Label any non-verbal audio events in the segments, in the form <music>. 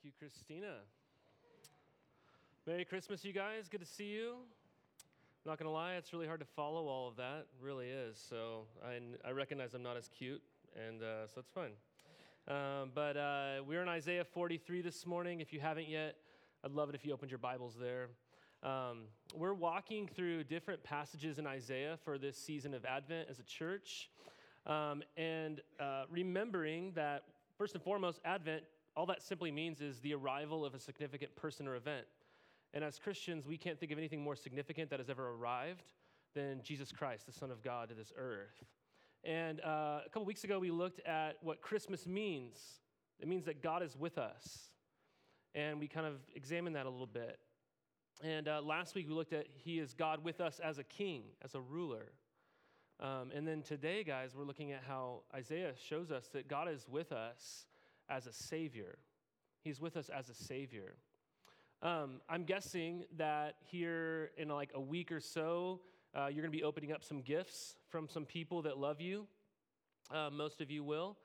Thank you, Christina. Merry Christmas, you guys. Good to see you. Not going to lie, it's really hard to follow all of that. It really is. So I, I recognize I'm not as cute, and uh, so it's fine. Um, but uh, we're in Isaiah 43 this morning. If you haven't yet, I'd love it if you opened your Bibles there. Um, we're walking through different passages in Isaiah for this season of Advent as a church. Um, and uh, remembering that, first and foremost, Advent all that simply means is the arrival of a significant person or event. And as Christians, we can't think of anything more significant that has ever arrived than Jesus Christ, the Son of God, to this earth. And uh, a couple weeks ago, we looked at what Christmas means. It means that God is with us. And we kind of examined that a little bit. And uh, last week, we looked at He is God with us as a king, as a ruler. Um, and then today, guys, we're looking at how Isaiah shows us that God is with us as a Savior. He's with us as a Savior. Um, I'm guessing that here in like a week or so, uh, you're going to be opening up some gifts from some people that love you. Uh, most of you will.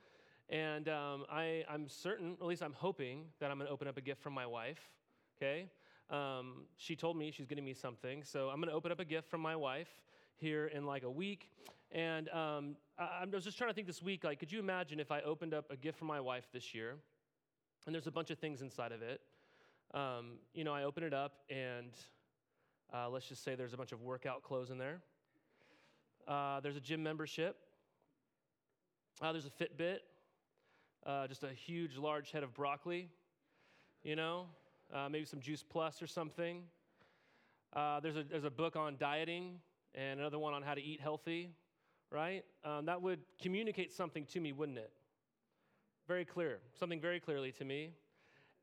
And um, I, am certain, at least I'm hoping, that I'm going to open up a gift from my wife. Okay? Um, she told me she's getting me something. So I'm going to open up a gift from my wife here in like a week. And um, I, was just trying to think this week, like, could you imagine if I opened up a gift for my wife this year, and there's a bunch of things inside of it. Um, you know, I open it up, and uh, let's just say there's a bunch of workout clothes in there. Uh, there's a gym membership. Uh, there's a Fitbit. Uh, just a huge, large head of broccoli. You know, uh, maybe some Juice Plus or something. Uh, there's a there's a book on dieting and another one on how to eat healthy right? Um, that would communicate something to me, wouldn't it? Very clear, something very clearly to me.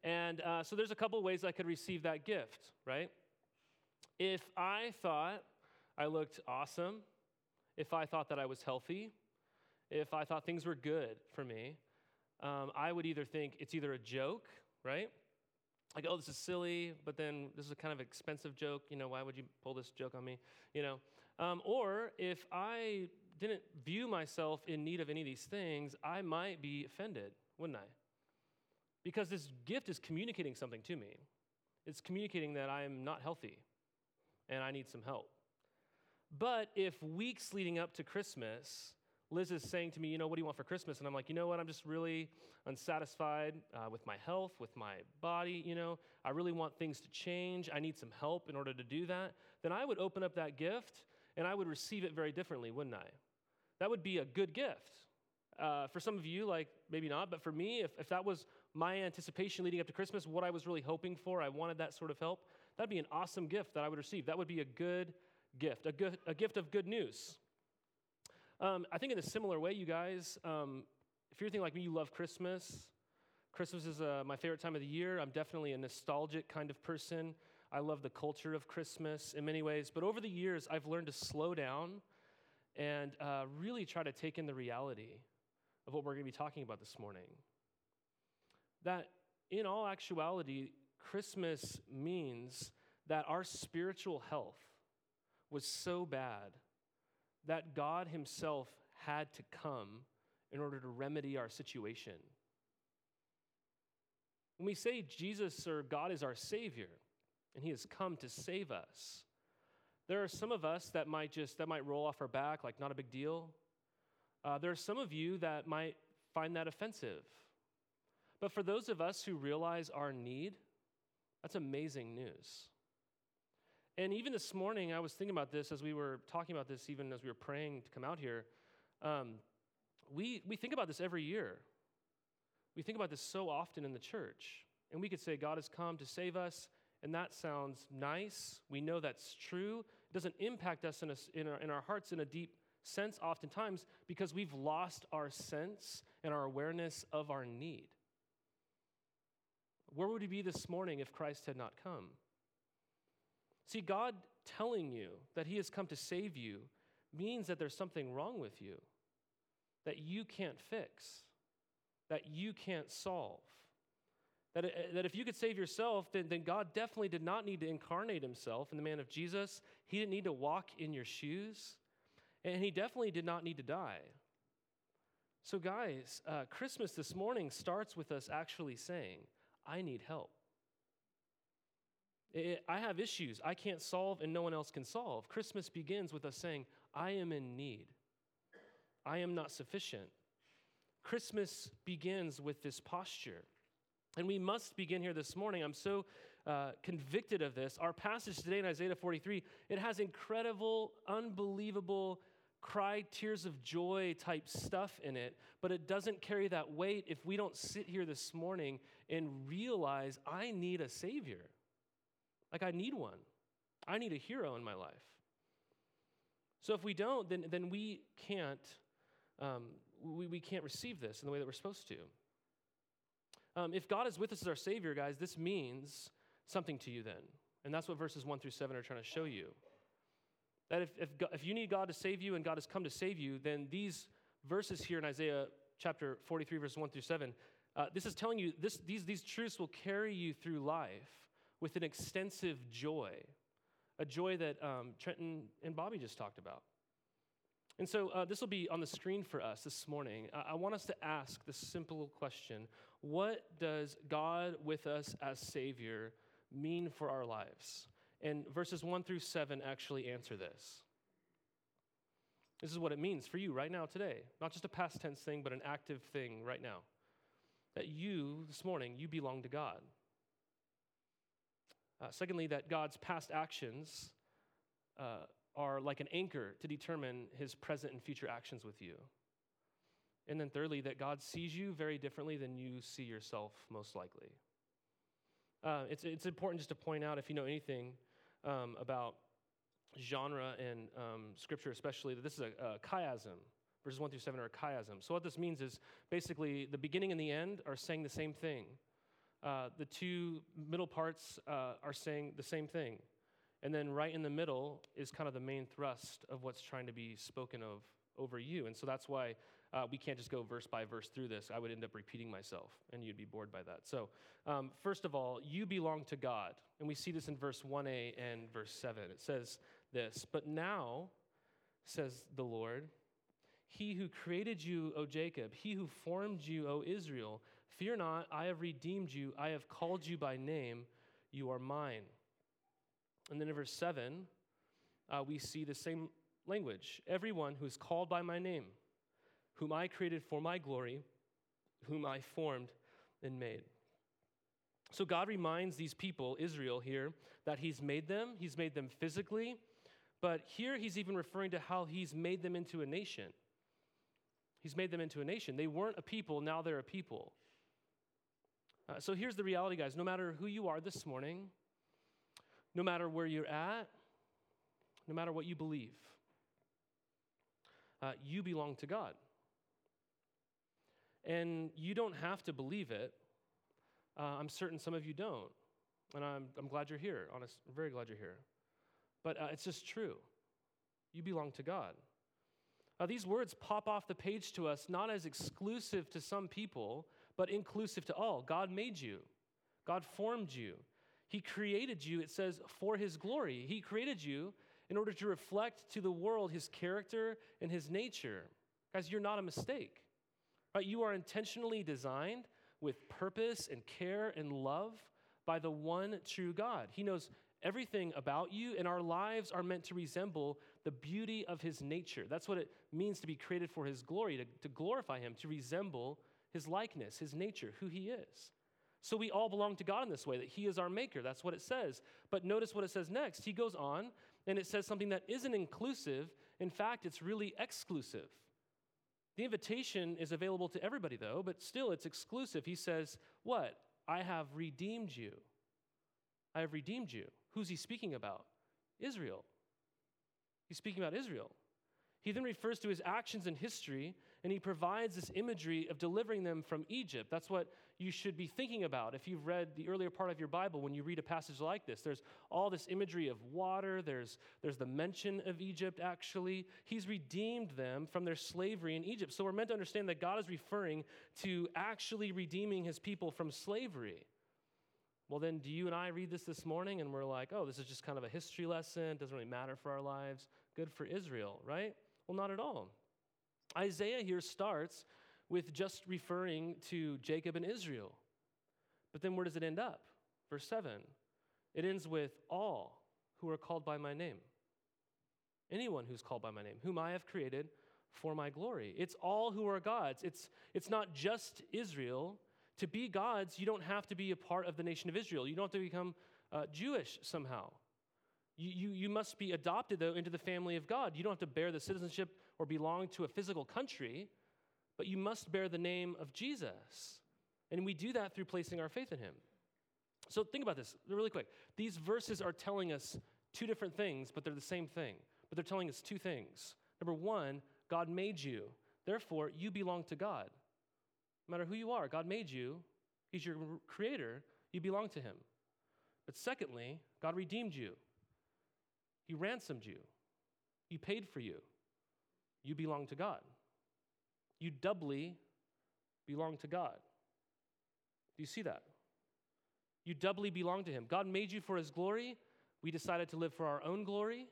And uh, so there's a couple ways I could receive that gift, right? If I thought I looked awesome, if I thought that I was healthy, if I thought things were good for me, um, I would either think it's either a joke, right? Like, oh, this is silly, but then this is a kind of expensive joke. You know, why would you pull this joke on me? You know, um, or if I didn't view myself in need of any of these things, I might be offended, wouldn't I? Because this gift is communicating something to me. It's communicating that I am not healthy and I need some help. But if weeks leading up to Christmas, Liz is saying to me, You know, what do you want for Christmas? And I'm like, You know what? I'm just really unsatisfied uh, with my health, with my body. You know, I really want things to change. I need some help in order to do that. Then I would open up that gift and I would receive it very differently, wouldn't I? That would be a good gift. Uh, for some of you, like maybe not, but for me, if, if that was my anticipation leading up to Christmas, what I was really hoping for, I wanted that sort of help, that'd be an awesome gift that I would receive. That would be a good gift, a, good, a gift of good news. Um, I think in a similar way, you guys, um, if you're anything like me, you love Christmas. Christmas is uh, my favorite time of the year. I'm definitely a nostalgic kind of person. I love the culture of Christmas in many ways. But over the years, I've learned to slow down and uh, really try to take in the reality of what we're going to be talking about this morning. That in all actuality, Christmas means that our spiritual health was so bad that God Himself had to come in order to remedy our situation. When we say Jesus or God is our Savior and He has come to save us, there are some of us that might just, that might roll off our back like not a big deal. Uh, there are some of you that might find that offensive. But for those of us who realize our need, that's amazing news. And even this morning, I was thinking about this as we were talking about this, even as we were praying to come out here. Um, we, we think about this every year. We think about this so often in the church. And we could say, God has come to save us, and that sounds nice. We know that's true. It doesn't impact us in, a, in, our, in our hearts in a deep sense, oftentimes, because we've lost our sense and our awareness of our need. Where would we be this morning if Christ had not come? See, God telling you that He has come to save you means that there's something wrong with you that you can't fix, that you can't solve. That, uh, that if you could save yourself, then, then God definitely did not need to incarnate himself in the man of Jesus. He didn't need to walk in your shoes, and he definitely did not need to die. So, guys, uh, Christmas this morning starts with us actually saying, I need help. It, I have issues I can't solve and no one else can solve. Christmas begins with us saying, I am in need. I am not sufficient. Christmas begins with this posture. And we must begin here this morning. I'm so uh, convicted of this. Our passage today in Isaiah 43, it has incredible, unbelievable, cry tears of joy type stuff in it, but it doesn't carry that weight if we don't sit here this morning and realize I need a Savior. Like, I need one. I need a hero in my life. So if we don't, then, then we can't um, we, we can't receive this in the way that we're supposed to. Um, if God is with us as our Savior, guys, this means something to you then. And that's what verses 1 through 7 are trying to show you. That if, if, if you need God to save you and God has come to save you, then these verses here in Isaiah chapter 43, verses 1 through 7, uh, this is telling you this, these, these truths will carry you through life with an extensive joy, a joy that um, Trenton and Bobby just talked about. And so uh, this will be on the screen for us this morning. I-, I want us to ask this simple question What does God with us as Savior mean for our lives? And verses 1 through 7 actually answer this. This is what it means for you right now, today. Not just a past tense thing, but an active thing right now. That you, this morning, you belong to God. Uh, secondly, that God's past actions uh, are like an anchor to determine his present and future actions with you. And then, thirdly, that God sees you very differently than you see yourself, most likely. Uh, it's, it's important just to point out, if you know anything um, about genre and um, scripture, especially, that this is a, a chiasm. Verses 1 through 7 are a chiasm. So, what this means is basically the beginning and the end are saying the same thing. Uh, the two middle parts uh, are saying the same thing. And then right in the middle is kind of the main thrust of what's trying to be spoken of over you. And so that's why uh, we can't just go verse by verse through this. I would end up repeating myself, and you'd be bored by that. So, um, first of all, you belong to God. And we see this in verse 1a and verse 7. It says this But now, says the Lord, He who created you, O Jacob, He who formed you, O Israel, fear not, I have redeemed you, I have called you by name, you are mine. And then in verse 7, uh, we see the same language everyone who is called by my name, whom I created for my glory, whom I formed and made. So God reminds these people, Israel, here, that He's made them, He's made them physically, but here He's even referring to how He's made them into a nation. He's made them into a nation. They weren't a people, now they're a people. Uh, so here's the reality, guys. No matter who you are this morning, no matter where you're at, no matter what you believe, uh, you belong to God. And you don't have to believe it. Uh, I'm certain some of you don't. And I'm, I'm glad you're here. Honest, I'm very glad you're here. But uh, it's just true. You belong to God. Uh, these words pop off the page to us not as exclusive to some people, but inclusive to all. God made you, God formed you, he created you, it says, for His glory. He created you in order to reflect to the world His character and His nature. Guys, you're not a mistake. Right? You are intentionally designed with purpose and care and love by the one true God. He knows everything about you, and our lives are meant to resemble the beauty of His nature. That's what it means to be created for His glory, to, to glorify Him, to resemble His likeness, His nature, who He is. So we all belong to God in this way, that He is our maker. That's what it says. But notice what it says next. He goes on and it says something that isn't inclusive. In fact, it's really exclusive. The invitation is available to everybody, though, but still it's exclusive. He says, What? I have redeemed you. I have redeemed you. Who's he speaking about? Israel. He's speaking about Israel. He then refers to his actions in history and he provides this imagery of delivering them from Egypt. That's what you should be thinking about if you've read the earlier part of your Bible when you read a passage like this. There's all this imagery of water, there's, there's the mention of Egypt, actually. He's redeemed them from their slavery in Egypt. So we're meant to understand that God is referring to actually redeeming his people from slavery. Well, then, do you and I read this this morning and we're like, oh, this is just kind of a history lesson, doesn't really matter for our lives? Good for Israel, right? Well, not at all. Isaiah here starts with just referring to Jacob and Israel. But then where does it end up? Verse 7 it ends with all who are called by my name. Anyone who's called by my name, whom I have created for my glory. It's all who are God's. It's, it's not just Israel. To be God's, you don't have to be a part of the nation of Israel. You don't have to become uh, Jewish somehow. You, you, you must be adopted, though, into the family of God. You don't have to bear the citizenship or belong to a physical country, but you must bear the name of Jesus. And we do that through placing our faith in him. So think about this really quick. These verses are telling us two different things, but they're the same thing. But they're telling us two things. Number one, God made you. Therefore, you belong to God. No matter who you are, God made you. He's your creator. You belong to him. But secondly, God redeemed you. He ransomed you. He paid for you. You belong to God. You doubly belong to God. Do you see that? You doubly belong to Him. God made you for His glory. We decided to live for our own glory.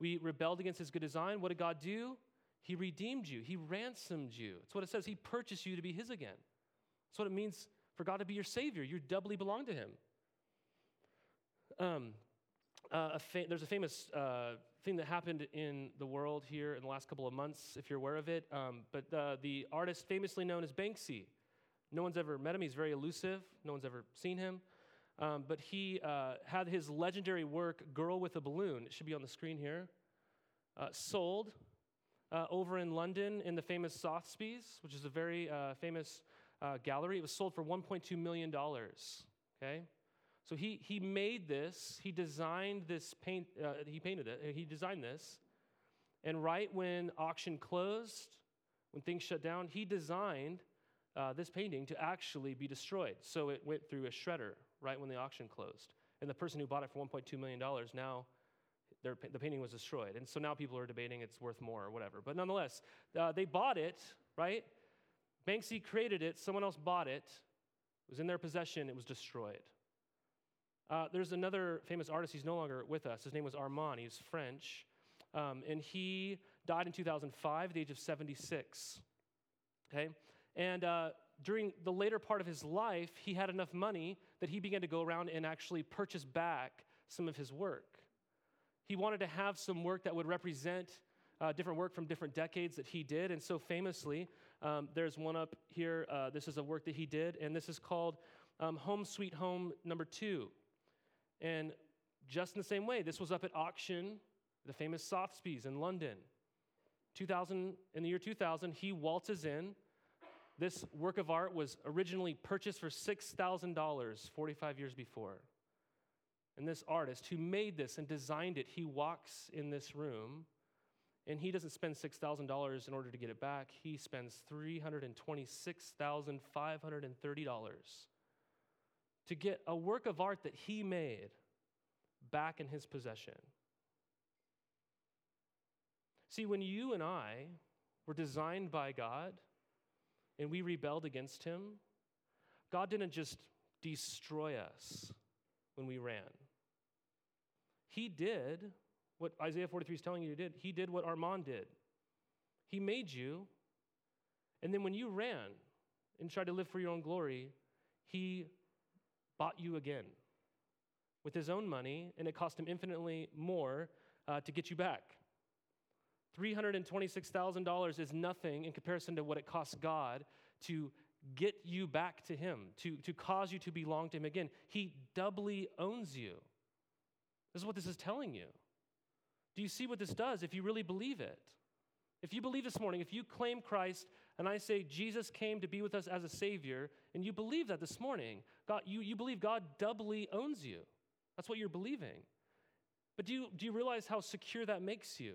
We rebelled against His good design. What did God do? He redeemed you, He ransomed you. That's what it says. He purchased you to be His again. That's what it means for God to be your Savior. You doubly belong to Him. Um, uh, a fa- there's a famous uh, thing that happened in the world here in the last couple of months, if you're aware of it. Um, but uh, the artist famously known as Banksy. No one's ever met him. He's very elusive. No one's ever seen him. Um, but he uh, had his legendary work, Girl with a Balloon. It should be on the screen here. Uh, sold uh, over in London in the famous Sotheby's, which is a very famous gallery. It was sold for $1.2 million. Okay? So he, he made this, he designed this paint, uh, he painted it, he designed this. And right when auction closed, when things shut down, he designed uh, this painting to actually be destroyed. So it went through a shredder right when the auction closed. And the person who bought it for $1.2 million, now their, the painting was destroyed. And so now people are debating it's worth more or whatever. But nonetheless, uh, they bought it, right? Banksy created it, someone else bought it, it was in their possession, it was destroyed. Uh, there's another famous artist, he's no longer with us. His name was Arman, he was French. Um, and he died in 2005 at the age of 76. Okay? And uh, during the later part of his life, he had enough money that he began to go around and actually purchase back some of his work. He wanted to have some work that would represent uh, different work from different decades that he did. And so famously, um, there's one up here. Uh, this is a work that he did, and this is called um, Home Sweet Home number two. And just in the same way, this was up at auction, the famous Sotheby's in London. 2000, in the year 2000, he waltzes in. This work of art was originally purchased for $6,000 45 years before. And this artist who made this and designed it, he walks in this room and he doesn't spend $6,000 in order to get it back. He spends $326,530 to get a work of art that he made back in his possession. See, when you and I were designed by God and we rebelled against him, God didn't just destroy us when we ran. He did what Isaiah 43 is telling you to do. He did what Arman did. He made you, and then when you ran and tried to live for your own glory, he bought you again with his own money, and it cost him infinitely more uh, to get you back. $326,000 is nothing in comparison to what it costs God to get you back to him, to, to cause you to belong to him again. He doubly owns you. This is what this is telling you. Do you see what this does if you really believe it? If you believe this morning, if you claim Christ and I say Jesus came to be with us as a Savior, and you believe that this morning, God, you, you believe God doubly owns you. That's what you're believing. But do you, do you realize how secure that makes you?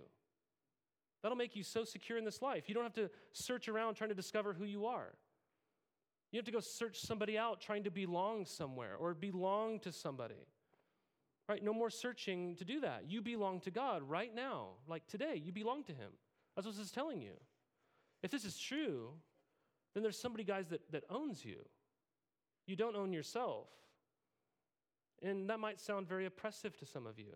That'll make you so secure in this life. You don't have to search around trying to discover who you are. You have to go search somebody out trying to belong somewhere or belong to somebody. Right? No more searching to do that. You belong to God right now. Like today, you belong to Him. That's what this is telling you. If this is true, then there's somebody, guys, that, that owns you. You don't own yourself. And that might sound very oppressive to some of you.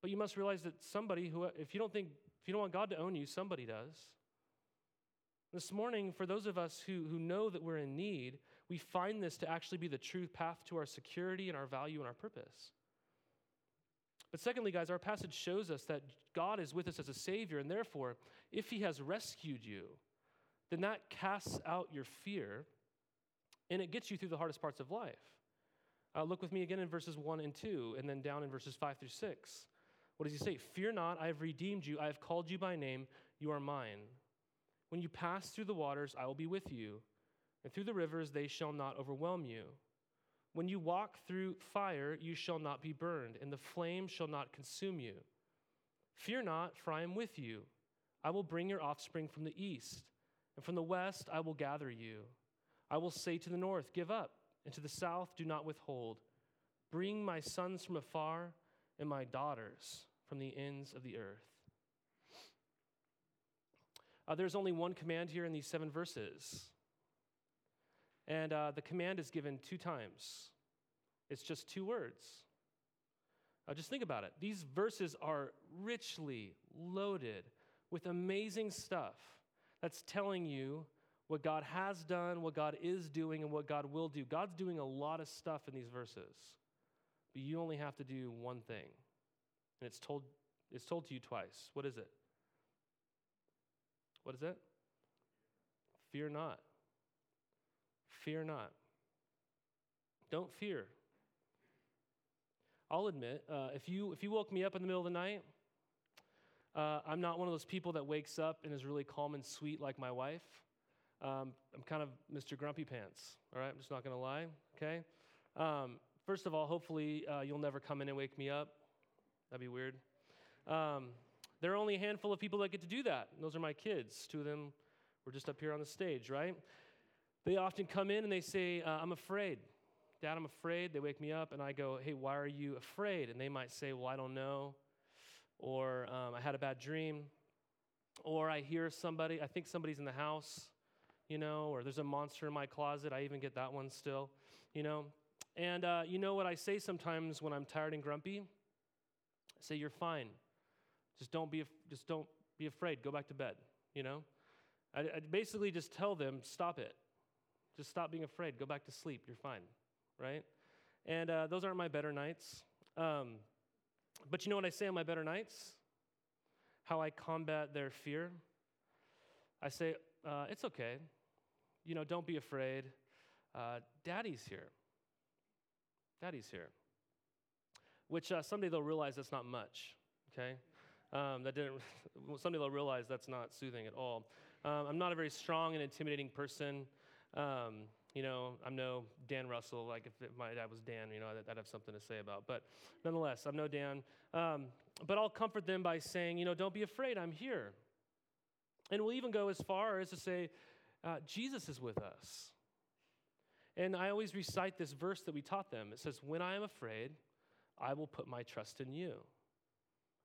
But you must realize that somebody who, if you don't think, if you don't want God to own you, somebody does. This morning, for those of us who, who know that we're in need, we find this to actually be the true path to our security and our value and our purpose. But secondly, guys, our passage shows us that God is with us as a Savior, and therefore, if He has rescued you, then that casts out your fear and it gets you through the hardest parts of life. Uh, look with me again in verses 1 and 2, and then down in verses 5 through 6. What does he say? Fear not, I have redeemed you, I have called you by name, you are mine. When you pass through the waters, I will be with you, and through the rivers, they shall not overwhelm you. When you walk through fire, you shall not be burned, and the flame shall not consume you. Fear not, for I am with you. I will bring your offspring from the east, and from the west I will gather you. I will say to the north, Give up, and to the south, Do not withhold. Bring my sons from afar and my daughters from the ends of the earth. Uh, there's only one command here in these seven verses. And uh, the command is given two times, it's just two words. Uh, just think about it. These verses are richly loaded with amazing stuff that's telling you what God has done, what God is doing, and what God will do. God's doing a lot of stuff in these verses, but you only have to do one thing. And it's told, it's told to you twice. What is it? What is it? Fear not. Fear not. Don't fear. I'll admit, uh, if, you, if you woke me up in the middle of the night, uh, I'm not one of those people that wakes up and is really calm and sweet like my wife. Um, I'm kind of Mr. Grumpy Pants, all right? I'm just not going to lie, okay? Um, first of all, hopefully uh, you'll never come in and wake me up. That'd be weird. Um, there are only a handful of people that get to do that. those are my kids. Two of them were just up here on the stage, right? They often come in and they say, uh, I'm afraid. Dad, I'm afraid. They wake me up and I go, Hey, why are you afraid? And they might say, Well, I don't know. Or um, I had a bad dream. Or I hear somebody, I think somebody's in the house you know, or there's a monster in my closet. I even get that one still, you know. And uh, you know what I say sometimes when I'm tired and grumpy? I say, "You're fine. Just don't be, just don't be afraid. Go back to bed." You know. I, I basically just tell them, "Stop it. Just stop being afraid. Go back to sleep. You're fine." Right? And uh, those aren't my better nights. Um, but you know what I say on my better nights? How I combat their fear? I say, uh, it's okay you know, don't be afraid. Uh, Daddy's here. Daddy's here. Which uh, someday they'll realize that's not much, okay? Um, that didn't, <laughs> someday they'll realize that's not soothing at all. Um, I'm not a very strong and intimidating person. Um, you know, I'm no Dan Russell. Like if it, my dad was Dan, you know, I'd, I'd, have something to say about. But nonetheless, I'm no Dan. Um, but I'll comfort them by saying, you know, don't be afraid. I'm here. And we'll even go as far as to say, uh, Jesus is with us. And I always recite this verse that we taught them. It says, When I am afraid, I will put my trust in you.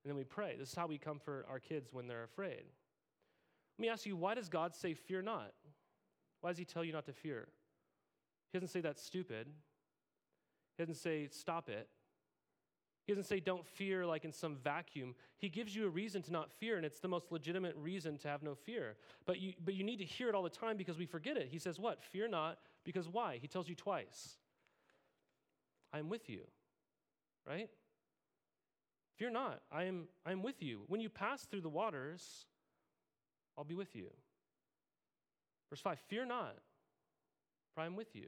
And then we pray. This is how we comfort our kids when they're afraid. Let me ask you, why does God say, Fear not? Why does He tell you not to fear? He doesn't say that's stupid. He doesn't say, Stop it. He doesn't say don't fear like in some vacuum. He gives you a reason to not fear, and it's the most legitimate reason to have no fear. But you, but you need to hear it all the time because we forget it. He says, What? Fear not, because why? He tells you twice I am with you, right? Fear not, I am, I am with you. When you pass through the waters, I'll be with you. Verse 5 Fear not, for I am with you.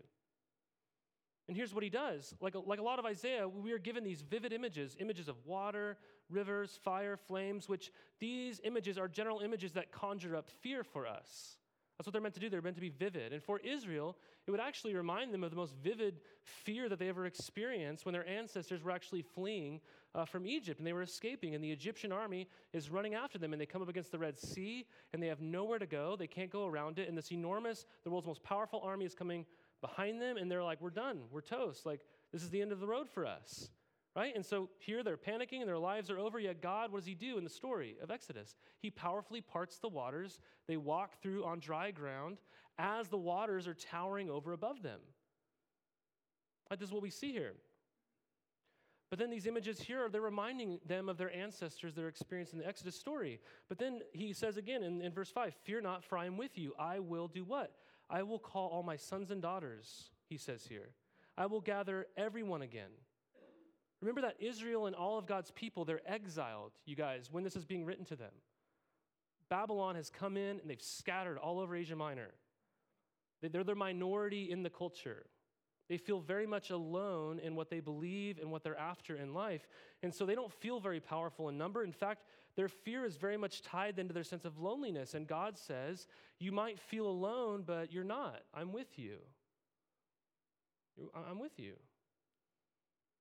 And here's what he does. Like like a lot of Isaiah, we are given these vivid images images of water, rivers, fire, flames, which these images are general images that conjure up fear for us. That's what they're meant to do. They're meant to be vivid. And for Israel, it would actually remind them of the most vivid fear that they ever experienced when their ancestors were actually fleeing uh, from Egypt and they were escaping. And the Egyptian army is running after them and they come up against the Red Sea and they have nowhere to go. They can't go around it. And this enormous, the world's most powerful army is coming behind them and they're like, we're done, we're toast. Like, this is the end of the road for us. Right? And so here they're panicking and their lives are over. Yet God, what does He do in the story of Exodus? He powerfully parts the waters. They walk through on dry ground as the waters are towering over above them. Like this is what we see here. But then these images here, they're reminding them of their ancestors, their experience in the Exodus story. But then he says again in, in verse 5 Fear not, for I am with you. I will do what? I will call all my sons and daughters he says here. I will gather everyone again. Remember that Israel and all of God's people, they're exiled, you guys, when this is being written to them. Babylon has come in and they've scattered all over Asia Minor. They're the minority in the culture. They feel very much alone in what they believe and what they're after in life. And so they don't feel very powerful in number. In fact, their fear is very much tied into their sense of loneliness. And God says, You might feel alone, but you're not. I'm with you. I'm with you.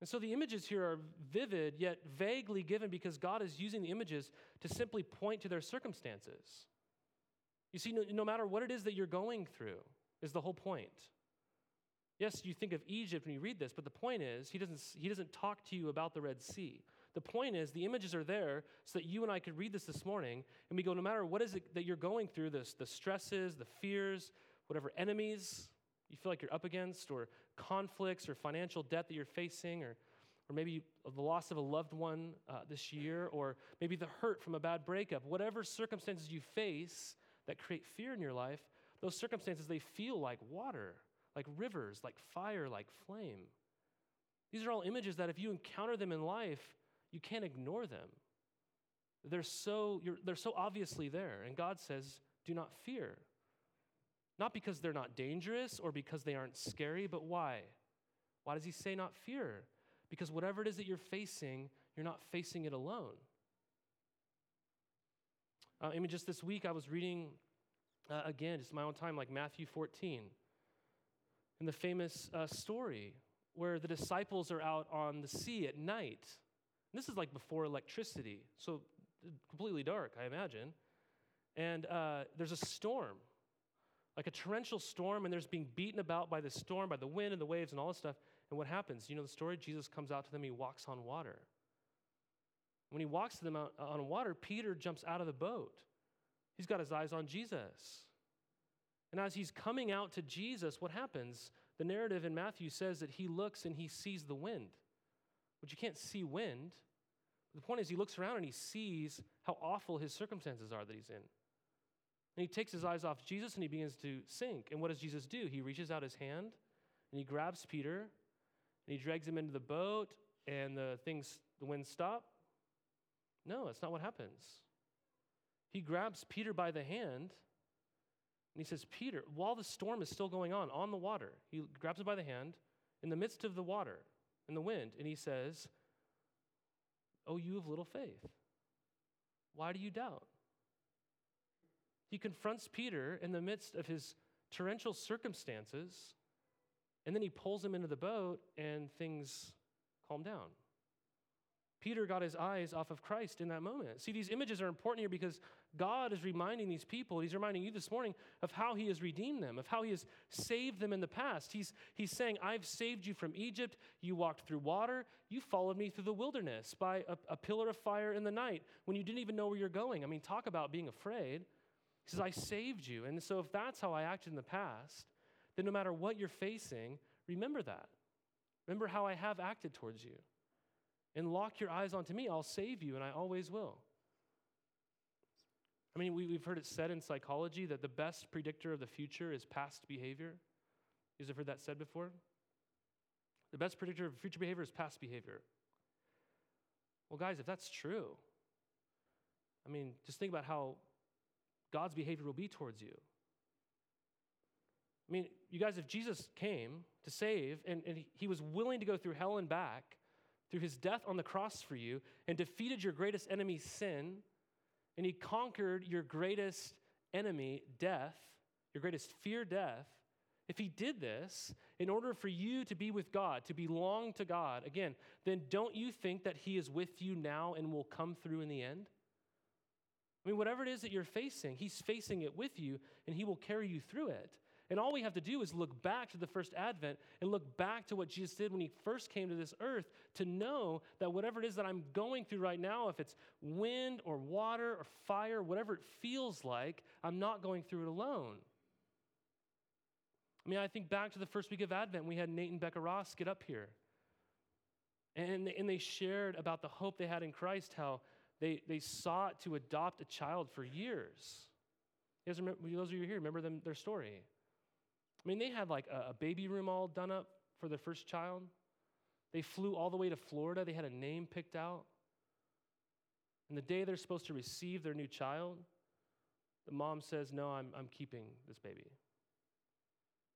And so the images here are vivid, yet vaguely given because God is using the images to simply point to their circumstances. You see, no, no matter what it is that you're going through, is the whole point. Yes, you think of Egypt when you read this, but the point is, he doesn't, he doesn't talk to you about the Red Sea. The point is, the images are there so that you and I could read this this morning, and we go, no matter what is it that you're going through, this, the stresses, the fears, whatever enemies you feel like you're up against, or conflicts, or financial debt that you're facing, or, or maybe the loss of a loved one uh, this year, or maybe the hurt from a bad breakup, whatever circumstances you face that create fear in your life, those circumstances, they feel like water like rivers, like fire, like flame. These are all images that if you encounter them in life, you can't ignore them. They're so, they're so obviously there. And God says, do not fear. Not because they're not dangerous or because they aren't scary, but why? Why does He say not fear? Because whatever it is that you're facing, you're not facing it alone. Uh, I mean, just this week I was reading uh, again, just my own time, like Matthew 14 in the famous uh, story where the disciples are out on the sea at night. And this is like before electricity, so completely dark, I imagine. And uh, there's a storm, like a torrential storm, and there's being beaten about by the storm, by the wind and the waves and all this stuff. And what happens? You know the story? Jesus comes out to them, he walks on water. When he walks to them out, on water, Peter jumps out of the boat. He's got his eyes on Jesus. And as he's coming out to Jesus, what happens? The narrative in Matthew says that he looks and he sees the wind. But you can't see wind. The point is, he looks around and he sees how awful his circumstances are that he's in. And he takes his eyes off Jesus and he begins to sink. And what does Jesus do? He reaches out his hand and he grabs Peter and he drags him into the boat and the things, the wind stop. No, that's not what happens. He grabs Peter by the hand and he says, Peter, while the storm is still going on, on the water, he grabs him by the hand in the midst of the water and the wind, and he says, Oh, you of little faith. Why do you doubt? He confronts Peter in the midst of his torrential circumstances, and then he pulls him into the boat, and things calm down. Peter got his eyes off of Christ in that moment. See, these images are important here because God is reminding these people, He's reminding you this morning of how He has redeemed them, of how He has saved them in the past. He's, he's saying, I've saved you from Egypt. You walked through water. You followed me through the wilderness by a, a pillar of fire in the night when you didn't even know where you're going. I mean, talk about being afraid. He says, I saved you. And so, if that's how I acted in the past, then no matter what you're facing, remember that. Remember how I have acted towards you and lock your eyes onto me. I'll save you, and I always will. I mean, we, have heard it said in psychology that the best predictor of the future is past behavior. You guys have heard that said before? The best predictor of future behavior is past behavior. Well, guys, if that's true, I mean, just think about how God's behavior will be towards you. I mean, you guys, if Jesus came to save and, and he was willing to go through hell and back through his death on the cross for you and defeated your greatest enemy, sin, and he conquered your greatest enemy, death, your greatest fear, death. If he did this in order for you to be with God, to belong to God, again, then don't you think that he is with you now and will come through in the end? I mean, whatever it is that you're facing, he's facing it with you and he will carry you through it. And all we have to do is look back to the first advent and look back to what Jesus did when he first came to this earth to know that whatever it is that I'm going through right now, if it's wind or water or fire, whatever it feels like, I'm not going through it alone. I mean, I think back to the first week of Advent, we had Nate and Becca Ross get up here. And, and they shared about the hope they had in Christ, how they, they sought to adopt a child for years. You guys remember, those of you here, remember them, their story. I mean, they had like a, a baby room all done up for their first child. They flew all the way to Florida. They had a name picked out. And the day they're supposed to receive their new child, the mom says, No, I'm, I'm keeping this baby.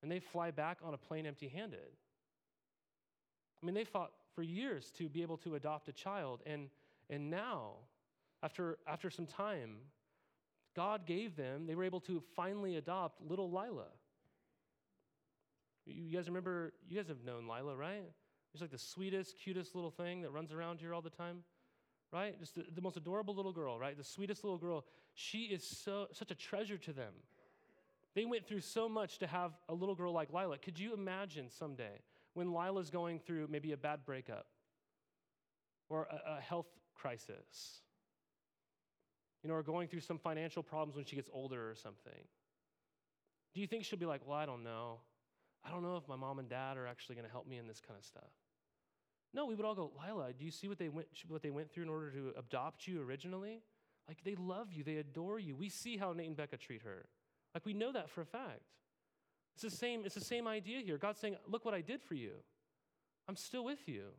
And they fly back on a plane empty handed. I mean, they fought for years to be able to adopt a child. And, and now, after, after some time, God gave them, they were able to finally adopt little Lila. You guys remember, you guys have known Lila, right? She's like the sweetest, cutest little thing that runs around here all the time, right? Just the, the most adorable little girl, right? The sweetest little girl. She is so, such a treasure to them. They went through so much to have a little girl like Lila. Could you imagine someday when Lila's going through maybe a bad breakup or a, a health crisis? You know, or going through some financial problems when she gets older or something. Do you think she'll be like, well, I don't know. I don't know if my mom and dad are actually going to help me in this kind of stuff. No, we would all go, Lila, do you see what they went what they went through in order to adopt you originally? Like they love you, they adore you. We see how Nate and Becca treat her. Like we know that for a fact. It's the same, it's the same idea here. God's saying, Look what I did for you. I'm still with you.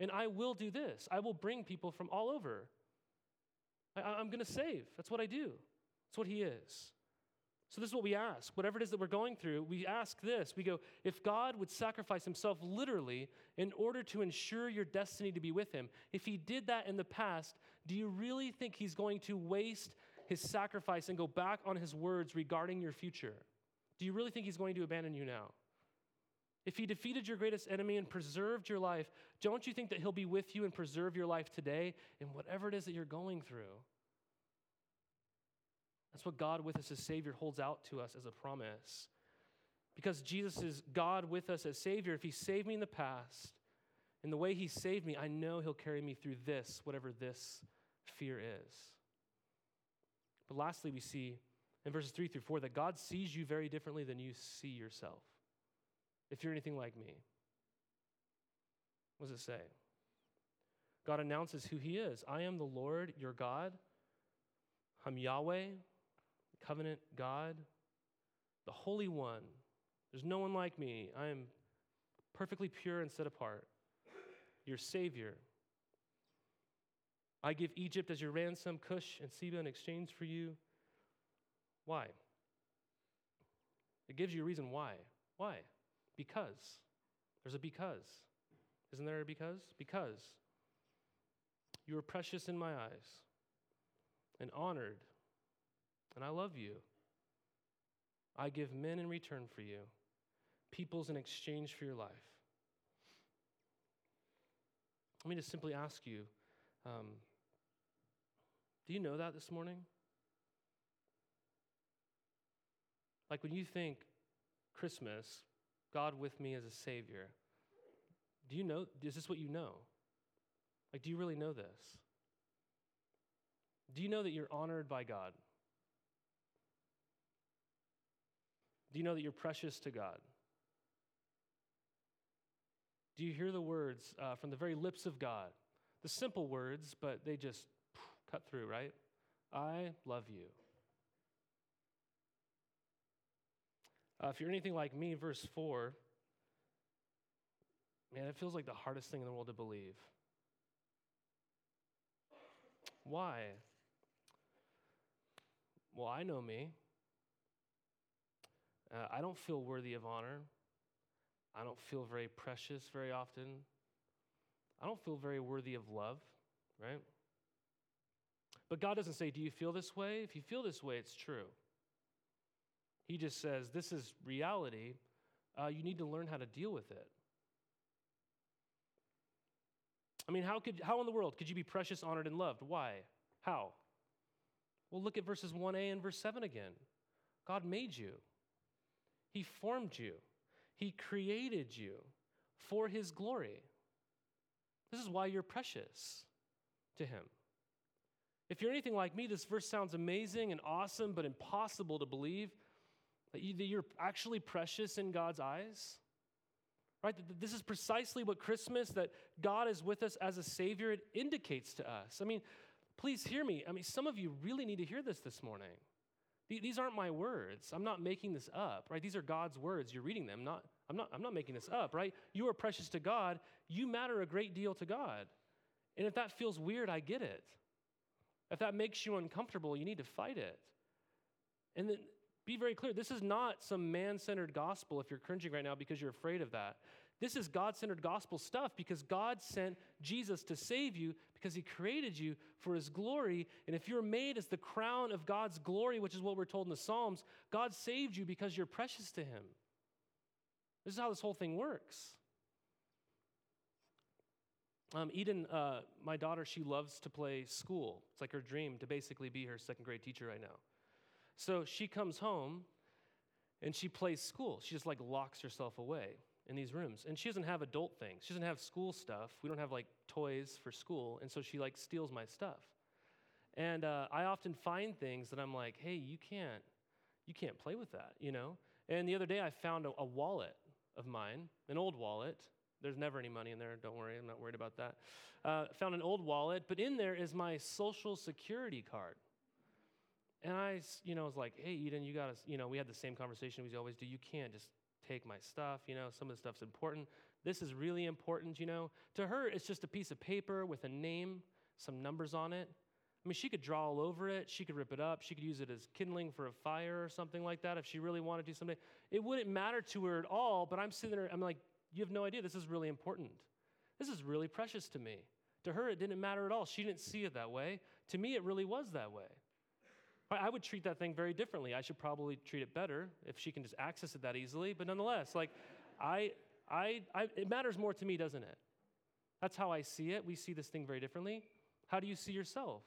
And I will do this. I will bring people from all over. I, am going to save. That's what I do. That's what He is. So, this is what we ask. Whatever it is that we're going through, we ask this. We go, if God would sacrifice himself literally in order to ensure your destiny to be with him, if he did that in the past, do you really think he's going to waste his sacrifice and go back on his words regarding your future? Do you really think he's going to abandon you now? If he defeated your greatest enemy and preserved your life, don't you think that he'll be with you and preserve your life today in whatever it is that you're going through? That's what God with us as Savior holds out to us as a promise. Because Jesus is God with us as Savior, if He saved me in the past, in the way He saved me, I know He'll carry me through this, whatever this fear is. But lastly, we see in verses 3 through 4 that God sees you very differently than you see yourself. If you're anything like me, what does it say? God announces who He is I am the Lord your God. I'm Yahweh, covenant God, the Holy One. There's no one like me. I am perfectly pure and set apart. Your Savior. I give Egypt as your ransom, Cush and Seba in exchange for you. Why? It gives you a reason why. Why? Because. There's a because. Isn't there a because? Because you are precious in my eyes and honored and I love you. I give men in return for you, peoples in exchange for your life. Let me just simply ask you um, do you know that this morning? Like when you think Christmas, God with me as a Savior, do you know? Is this what you know? Like, do you really know this? Do you know that you're honored by God? Do you know that you're precious to God? Do you hear the words uh, from the very lips of God? The simple words, but they just cut through, right? I love you. Uh, if you're anything like me, verse 4, man, it feels like the hardest thing in the world to believe. Why? Well, I know me. Uh, I don't feel worthy of honor. I don't feel very precious very often. I don't feel very worthy of love, right? But God doesn't say, Do you feel this way? If you feel this way, it's true. He just says, This is reality. Uh, you need to learn how to deal with it. I mean, how, could, how in the world could you be precious, honored, and loved? Why? How? Well, look at verses 1a and verse 7 again. God made you. He formed you, He created you for His glory. This is why you're precious to Him. If you're anything like me, this verse sounds amazing and awesome, but impossible to believe that you're actually precious in God's eyes. Right? This is precisely what Christmas, that God is with us as a Savior, it indicates to us. I mean, please hear me. I mean, some of you really need to hear this this morning. These aren't my words. I'm not making this up, right? These are God's words. You're reading them. Not, I'm, not, I'm not making this up, right? You are precious to God. You matter a great deal to God. And if that feels weird, I get it. If that makes you uncomfortable, you need to fight it. And then be very clear this is not some man centered gospel if you're cringing right now because you're afraid of that. This is God centered gospel stuff because God sent Jesus to save you because he created you for his glory. And if you're made as the crown of God's glory, which is what we're told in the Psalms, God saved you because you're precious to him. This is how this whole thing works. Um, Eden, uh, my daughter, she loves to play school. It's like her dream to basically be her second grade teacher right now. So she comes home and she plays school. She just like locks herself away in these rooms. And she doesn't have adult things. She doesn't have school stuff. We don't have like toys for school. And so she like steals my stuff. And uh, I often find things that I'm like, hey, you can't, you can't play with that, you know? And the other day I found a, a wallet of mine, an old wallet. There's never any money in there. Don't worry, I'm not worried about that. Uh, found an old wallet, but in there is my social security card. And I, you know, was like, hey, Eden, you got to, you know, we had the same conversation we always do. You can't just take my stuff. You know, some of the stuff's important. This is really important, you know. To her, it's just a piece of paper with a name, some numbers on it. I mean, she could draw all over it. She could rip it up. She could use it as kindling for a fire or something like that if she really wanted to something. It wouldn't matter to her at all, but I'm sitting there, I'm like, you have no idea. This is really important. This is really precious to me. To her, it didn't matter at all. She didn't see it that way. To me, it really was that way. I would treat that thing very differently. I should probably treat it better if she can just access it that easily. But nonetheless, like, I, I, I, it matters more to me, doesn't it? That's how I see it. We see this thing very differently. How do you see yourself?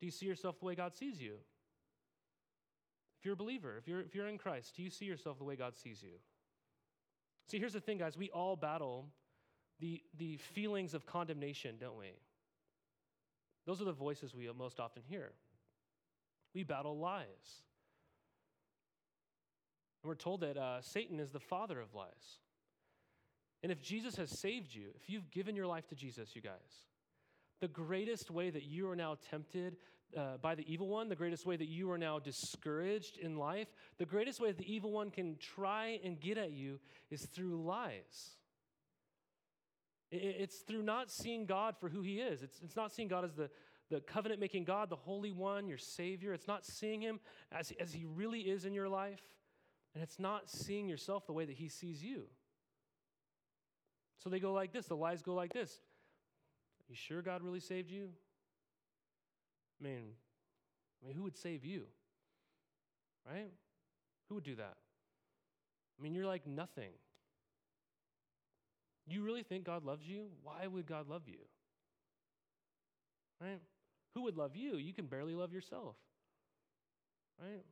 Do you see yourself the way God sees you? If you're a believer, if you're, if you're in Christ, do you see yourself the way God sees you? See, here's the thing, guys. We all battle the, the feelings of condemnation, don't we? Those are the voices we most often hear. We battle lies. And we're told that uh, Satan is the father of lies. And if Jesus has saved you, if you've given your life to Jesus, you guys, the greatest way that you are now tempted uh, by the evil one, the greatest way that you are now discouraged in life, the greatest way that the evil one can try and get at you is through lies. It's through not seeing God for who He is. It's, it's not seeing God as the, the covenant making God, the Holy One, your Savior. It's not seeing Him as, as He really is in your life. And it's not seeing yourself the way that He sees you. So they go like this the lies go like this. Are you sure God really saved you? I mean, I mean, who would save you? Right? Who would do that? I mean, you're like nothing. You really think God loves you? Why would God love you? Right? Who would love you? You can barely love yourself. Right?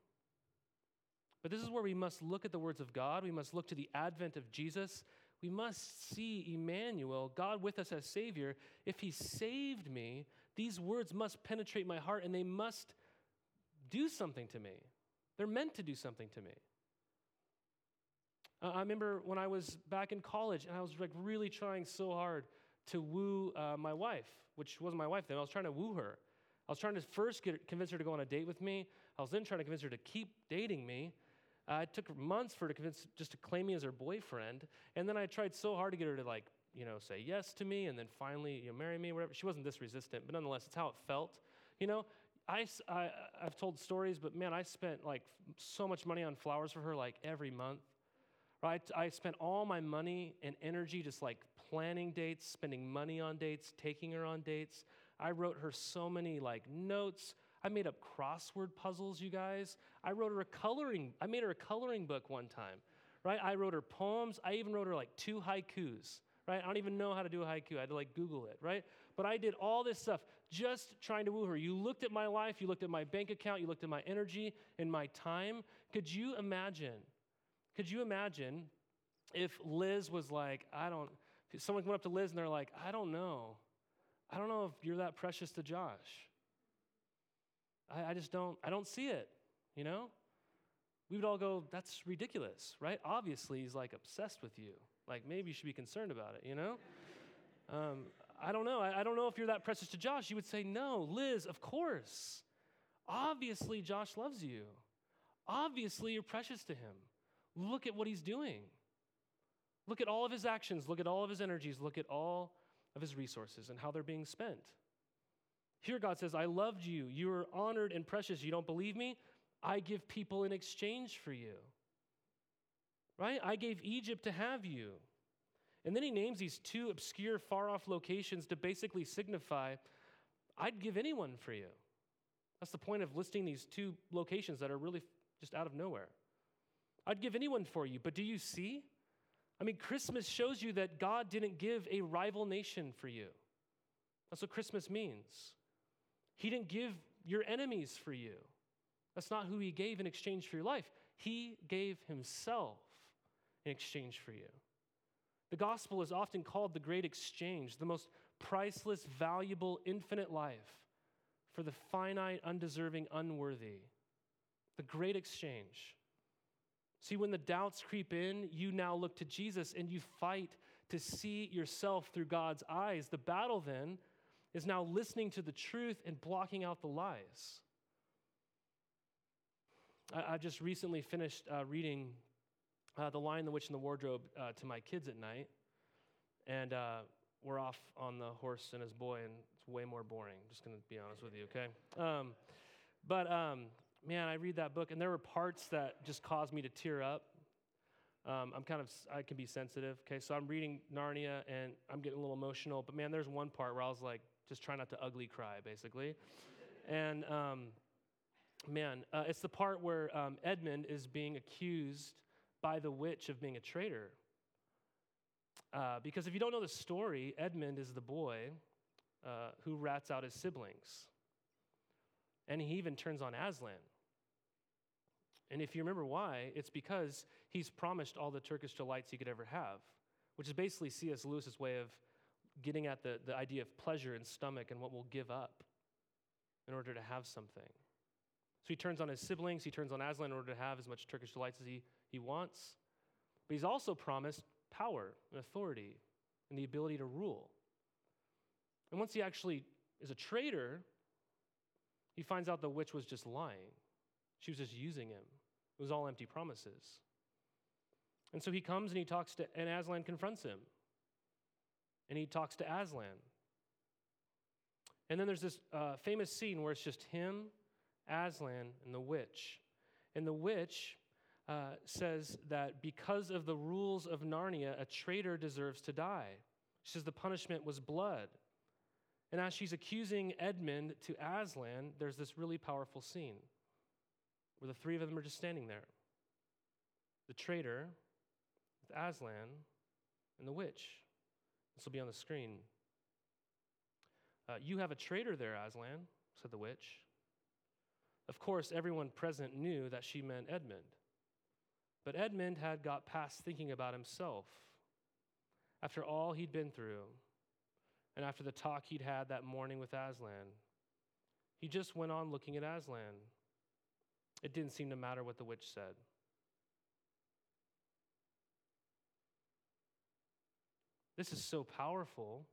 But this is where we must look at the words of God. We must look to the advent of Jesus. We must see Emmanuel, God with us as Savior. If He saved me, these words must penetrate my heart and they must do something to me. They're meant to do something to me. Uh, I remember when I was back in college and I was like really trying so hard to woo uh, my wife, which wasn't my wife then. I was trying to woo her. I was trying to first get, convince her to go on a date with me. I was then trying to convince her to keep dating me. Uh, it took months for her to convince just to claim me as her boyfriend. And then I tried so hard to get her to like, you know, say yes to me and then finally, you know, marry me, whatever. She wasn't this resistant, but nonetheless, it's how it felt. You know, I, I, I've told stories, but man, I spent like so much money on flowers for her like every month right? I spent all my money and energy just like planning dates, spending money on dates, taking her on dates. I wrote her so many like notes. I made up crossword puzzles, you guys. I wrote her a coloring, I made her a coloring book one time, right? I wrote her poems. I even wrote her like two haikus, right? I don't even know how to do a haiku. I had to like Google it, right? But I did all this stuff just trying to woo her. You looked at my life, you looked at my bank account, you looked at my energy and my time. Could you imagine could you imagine if Liz was like, I don't, someone went up to Liz and they're like, I don't know. I don't know if you're that precious to Josh. I, I just don't, I don't see it, you know? We would all go, that's ridiculous, right? Obviously, he's like obsessed with you. Like, maybe you should be concerned about it, you know? Um, I don't know. I, I don't know if you're that precious to Josh. You would say, no, Liz, of course. Obviously, Josh loves you. Obviously, you're precious to him. Look at what he's doing. Look at all of his actions. Look at all of his energies. Look at all of his resources and how they're being spent. Here, God says, I loved you. You are honored and precious. You don't believe me? I give people in exchange for you. Right? I gave Egypt to have you. And then he names these two obscure, far off locations to basically signify I'd give anyone for you. That's the point of listing these two locations that are really just out of nowhere. I'd give anyone for you, but do you see? I mean, Christmas shows you that God didn't give a rival nation for you. That's what Christmas means. He didn't give your enemies for you. That's not who He gave in exchange for your life. He gave Himself in exchange for you. The gospel is often called the great exchange, the most priceless, valuable, infinite life for the finite, undeserving, unworthy. The great exchange. See, when the doubts creep in, you now look to Jesus and you fight to see yourself through God's eyes. The battle then is now listening to the truth and blocking out the lies. I, I just recently finished uh, reading uh, The Lion, the Witch, and the Wardrobe uh, to my kids at night. And uh, we're off on the horse and his boy, and it's way more boring. Just going to be honest with you, okay? Um, but um, man, I read that book, and there were parts that just caused me to tear up. Um, I'm kind of, I can be sensitive, okay? So I'm reading Narnia, and I'm getting a little emotional. But man, there's one part where I was like, just try not to ugly cry, basically. and um, man, uh, it's the part where um, Edmund is being accused by the witch of being a traitor. Uh, because if you don't know the story, Edmund is the boy uh, who rats out his siblings. And he even turns on Aslan. And if you remember why, it's because he's promised all the Turkish delights he could ever have, which is basically C.S. Lewis's way of getting at the, the idea of pleasure and stomach and what we'll give up in order to have something. So he turns on his siblings, he turns on Aslan in order to have as much Turkish delights as he, he wants. But he's also promised power and authority and the ability to rule. And once he actually is a traitor, he finds out the witch was just lying. She was just using him. Was all empty promises. And so he comes and he talks to, and Aslan confronts him. And he talks to Aslan. And then there's this uh, famous scene where it's just him, Aslan, and the witch. And the witch uh, says that because of the rules of Narnia, a traitor deserves to die. She says the punishment was blood. And as she's accusing Edmund to Aslan, there's this really powerful scene where the three of them are just standing there the traitor, with Aslan, and the witch. This will be on the screen. Uh, you have a traitor there, Aslan, said the witch. Of course, everyone present knew that she meant Edmund. But Edmund had got past thinking about himself. After all he'd been through, and after the talk he'd had that morning with Aslan, he just went on looking at Aslan. It didn't seem to matter what the witch said. This is so powerful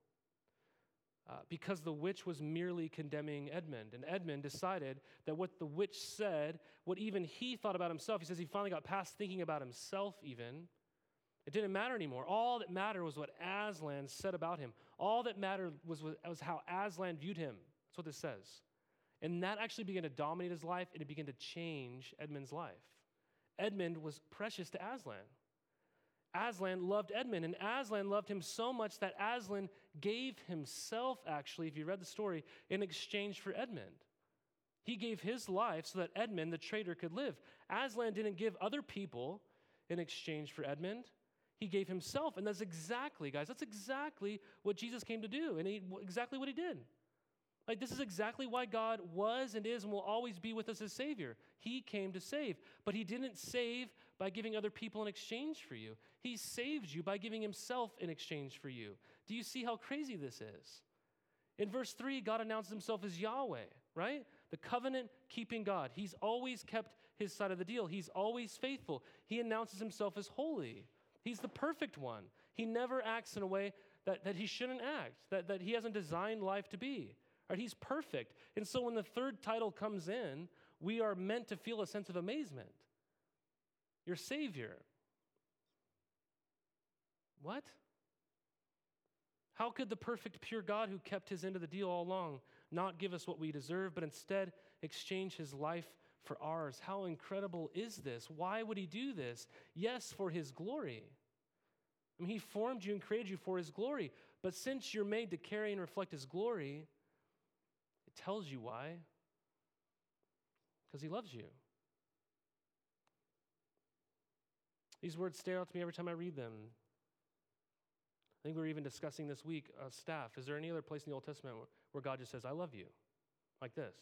uh, because the witch was merely condemning Edmund. And Edmund decided that what the witch said, what even he thought about himself, he says he finally got past thinking about himself, even. It didn't matter anymore. All that mattered was what Aslan said about him. All that mattered was, was how Aslan viewed him. That's what this says. And that actually began to dominate his life, and it began to change Edmund's life. Edmund was precious to Aslan. Aslan loved Edmund, and Aslan loved him so much that Aslan gave himself, actually, if you read the story, in exchange for Edmund. He gave his life so that Edmund, the traitor, could live. Aslan didn't give other people in exchange for Edmund. He gave himself. And that's exactly, guys, that's exactly what Jesus came to do, and he, exactly what he did. Like, this is exactly why God was and is and will always be with us as Savior. He came to save, but He didn't save by giving other people in exchange for you. He saved you by giving Himself in exchange for you. Do you see how crazy this is? In verse 3, God announces Himself as Yahweh, right? The covenant keeping God. He's always kept His side of the deal, He's always faithful. He announces Himself as holy. He's the perfect one. He never acts in a way that, that He shouldn't act, that, that He hasn't designed life to be. Right? He's perfect. And so when the third title comes in, we are meant to feel a sense of amazement. Your Savior. What? How could the perfect, pure God who kept his end of the deal all along not give us what we deserve, but instead exchange his life for ours? How incredible is this? Why would he do this? Yes, for his glory. I mean, he formed you and created you for his glory. But since you're made to carry and reflect his glory, tells you why. Because he loves you. These words stare out to me every time I read them. I think we were even discussing this week, uh, staff. Is there any other place in the Old Testament where, where God just says, I love you? Like this.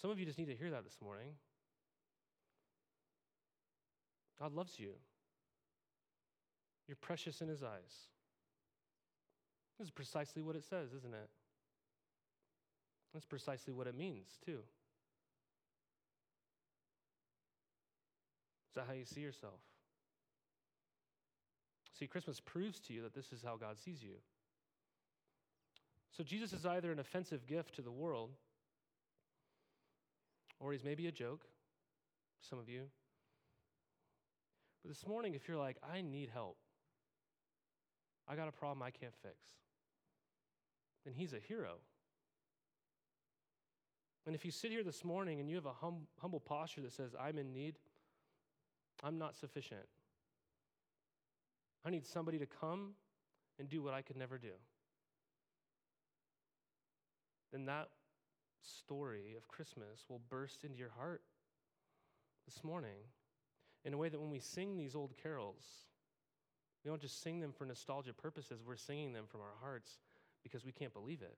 Some of you just need to hear that this morning. God loves you. You're precious in his eyes. This is precisely what it says, isn't it? That's precisely what it means, too. Is that how you see yourself? See, Christmas proves to you that this is how God sees you. So Jesus is either an offensive gift to the world, or he's maybe a joke, some of you. But this morning, if you're like, I need help, I got a problem I can't fix, then he's a hero. And if you sit here this morning and you have a hum- humble posture that says, I'm in need, I'm not sufficient, I need somebody to come and do what I could never do. Then that story of Christmas will burst into your heart this morning in a way that when we sing these old carols, we don't just sing them for nostalgia purposes, we're singing them from our hearts because we can't believe it.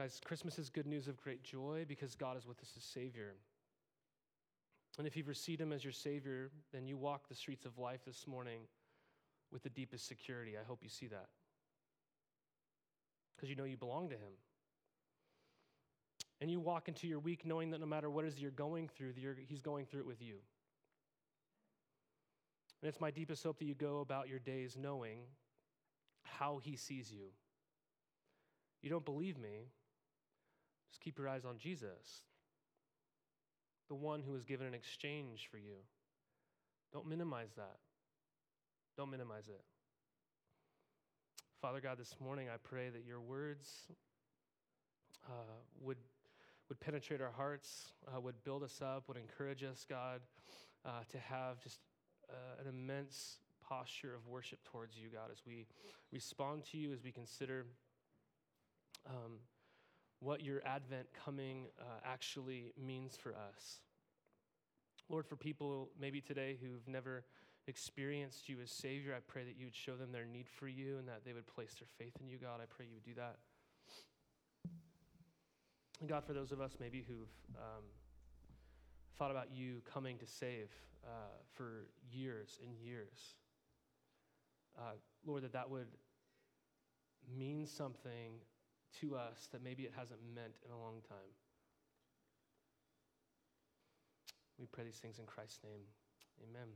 Guys, Christmas is good news of great joy because God is with us as Savior. And if you've received Him as your Savior, then you walk the streets of life this morning with the deepest security. I hope you see that. Because you know you belong to Him. And you walk into your week knowing that no matter what is you're going through, He's going through it with you. And it's my deepest hope that you go about your days knowing how He sees you. You don't believe me? Just keep your eyes on Jesus, the one who was given in exchange for you. Don't minimize that. Don't minimize it. Father God, this morning I pray that your words uh, would, would penetrate our hearts, uh, would build us up, would encourage us, God, uh, to have just uh, an immense posture of worship towards you, God, as we respond to you, as we consider. Um, what your Advent coming uh, actually means for us. Lord, for people maybe today who've never experienced you as Savior, I pray that you would show them their need for you and that they would place their faith in you, God. I pray you would do that. And God, for those of us maybe who've um, thought about you coming to save uh, for years and years, uh, Lord, that that would mean something to us that maybe it hasn't meant in a long time. We pray these things in Christ's name. Amen.